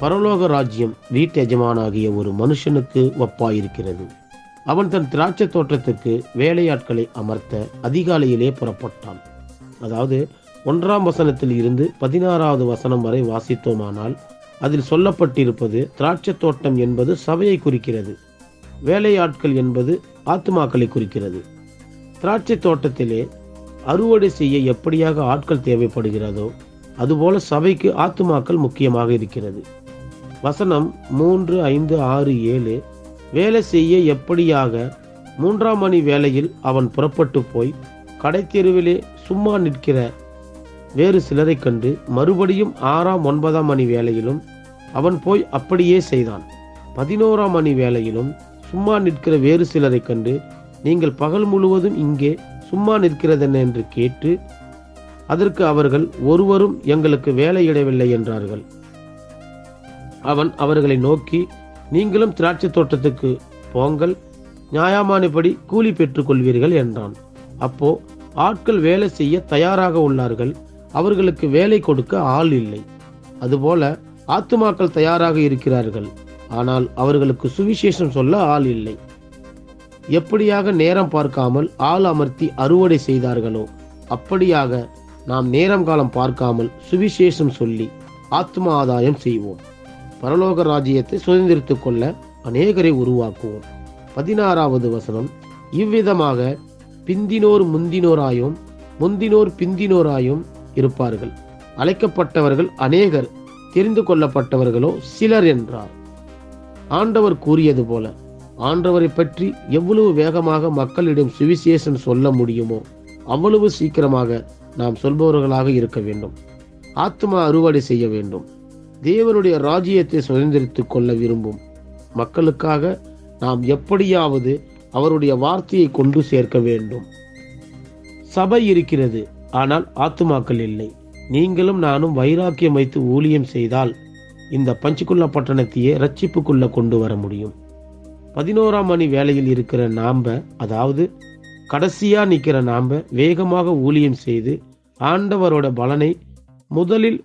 பரலோக ராஜ்யம் வீட்டு எஜமானாகிய ஒரு மனுஷனுக்கு ஒப்பாயிருக்கிறது. அவன் தன் திராட்சை தோட்டத்துக்கு வேலையாட்களை அமர்த்த அதிகாலையிலே புறப்பட்டான். அதாவது ஒன்றாம் வசனத்தில் இருந்து பதினாறாவது வசனம் வரை வாசித்தோமானால் அதில் சொல்லப்பட்டிருப்பது திராட்சை தோட்டம் என்பது சபையை குறிக்கிறது. வேலையாட்கள் என்பது ஆத்துமாக்களை குறிக்கிறது. திராட்சை தோட்டத்திலே அறுவடை செய்ய எப்படியாக ஆட்கள் தேவைப்படுகிறதோ அதுபோல சபைக்கு ஆத்துமாக்கள் முக்கியமாக இருக்கிறது. வசனம் மூன்று ஐந்து ஆறு ஏழு. வேலை செய்ய எப்படியாக? மூன்றாம் மணி வேளையில் அவன் புறப்பட்டு போய் கடைத்தெருவிலே சும்மா நிற்கிற வேறு சிலரை கண்டு மறுபடியும் ஆறாம் ஒன்பதாம் மணி வேளையிலும் அவன் போய் அப்படியே செய்தான். பதினோராம் மணி வேளையிலும் சும்மா நிற்கிற வேறு சிலரை கண்டு நீங்கள் பகல் முழுவதும் இங்கே சும்மா நிற்கிறதென்ன? என்று கேட்டு அதற்கு அவர்கள் ஒருவரும் எங்களுக்கு வேலையிடவில்லை என்றார்கள். அவன் அவர்களை நோக்கி நீங்களும் திராட்சை தோட்டத்துக்கு போங்கள் நியாயமானபடி கூலி பெற்றுக்கொள்வீர்கள் என்றான். அப்போ ஆட்கள் வேலை செய்ய தயாராக உள்ளார்கள். அவர்களுக்கு வேலை கொடுக்க ஆள் இல்லை. அதுபோல ஆத்துமாக்கள் தயாராக இருக்கிறார்கள். ஆனால் அவர்களுக்கு சுவிசேஷம் சொல்ல ஆள் இல்லை. எப்படியாக நேரம் பார்க்காமல் ஆள் அமர்த்தி அறுவடை செய்தார்களோ அப்படியாக நாம் நேரம் காலம் பார்க்காமல் சுவிசேஷம் சொல்லி ஆத்ம ஆதாயம் செய்வோம். பரலோக ராஜ்யத்தை சுதந்திரித்து கொள்ள அநேகரை உருவாக்குவோம். பதினாறாவது வசனம் இவ்விதமாக பிந்தினோர் முந்தினோராயும் முந்தினோர் பிந்தினோராயும் இருப்பார்கள். அழைக்கப்பட்டவர்கள் அநேகர் தெரிந்து கொள்ளப்பட்டவர்களோ சிலர் என்றார். ஆண்டவர் கூறியது போல ஆண்டவரை பற்றி எவ்வளவு வேகமாக மக்களிடம் சுவிசேஷம் சொல்ல முடியுமோ அவ்வளவு சீக்கிரமாக நாம் சொல்பவர்களாக இருக்க வேண்டும். ஆத்மா அறுவடை செய்ய வேண்டும். தேவனுடைய ராஜ்யத்தை சுதந்திரித்து கொள்ள விரும்பும் மக்களுக்காக நாம் எப்படியாவது அவருடைய வார்த்தையை கொண்டு சேர்க்க வேண்டும். சபை இருக்கிறது ஆனால் ஆத்துமாக்கள் இல்லை. நீங்களும் நானும் வைராக்கியம் வைத்து ஊழியம் செய்தால் இந்த பஞ்சுக்குள்ள பட்டணத்தையே ரட்சிப்புக்குள்ள கொண்டு வர முடியும். பதினோராம் மணி வேலையில் இருக்கிற நாம்ப அதாவது கடைசியா நிற்கிற நாம்ப வேகமாக ஊழியம் செய்து ஆண்டவரோட பலனை முதலில்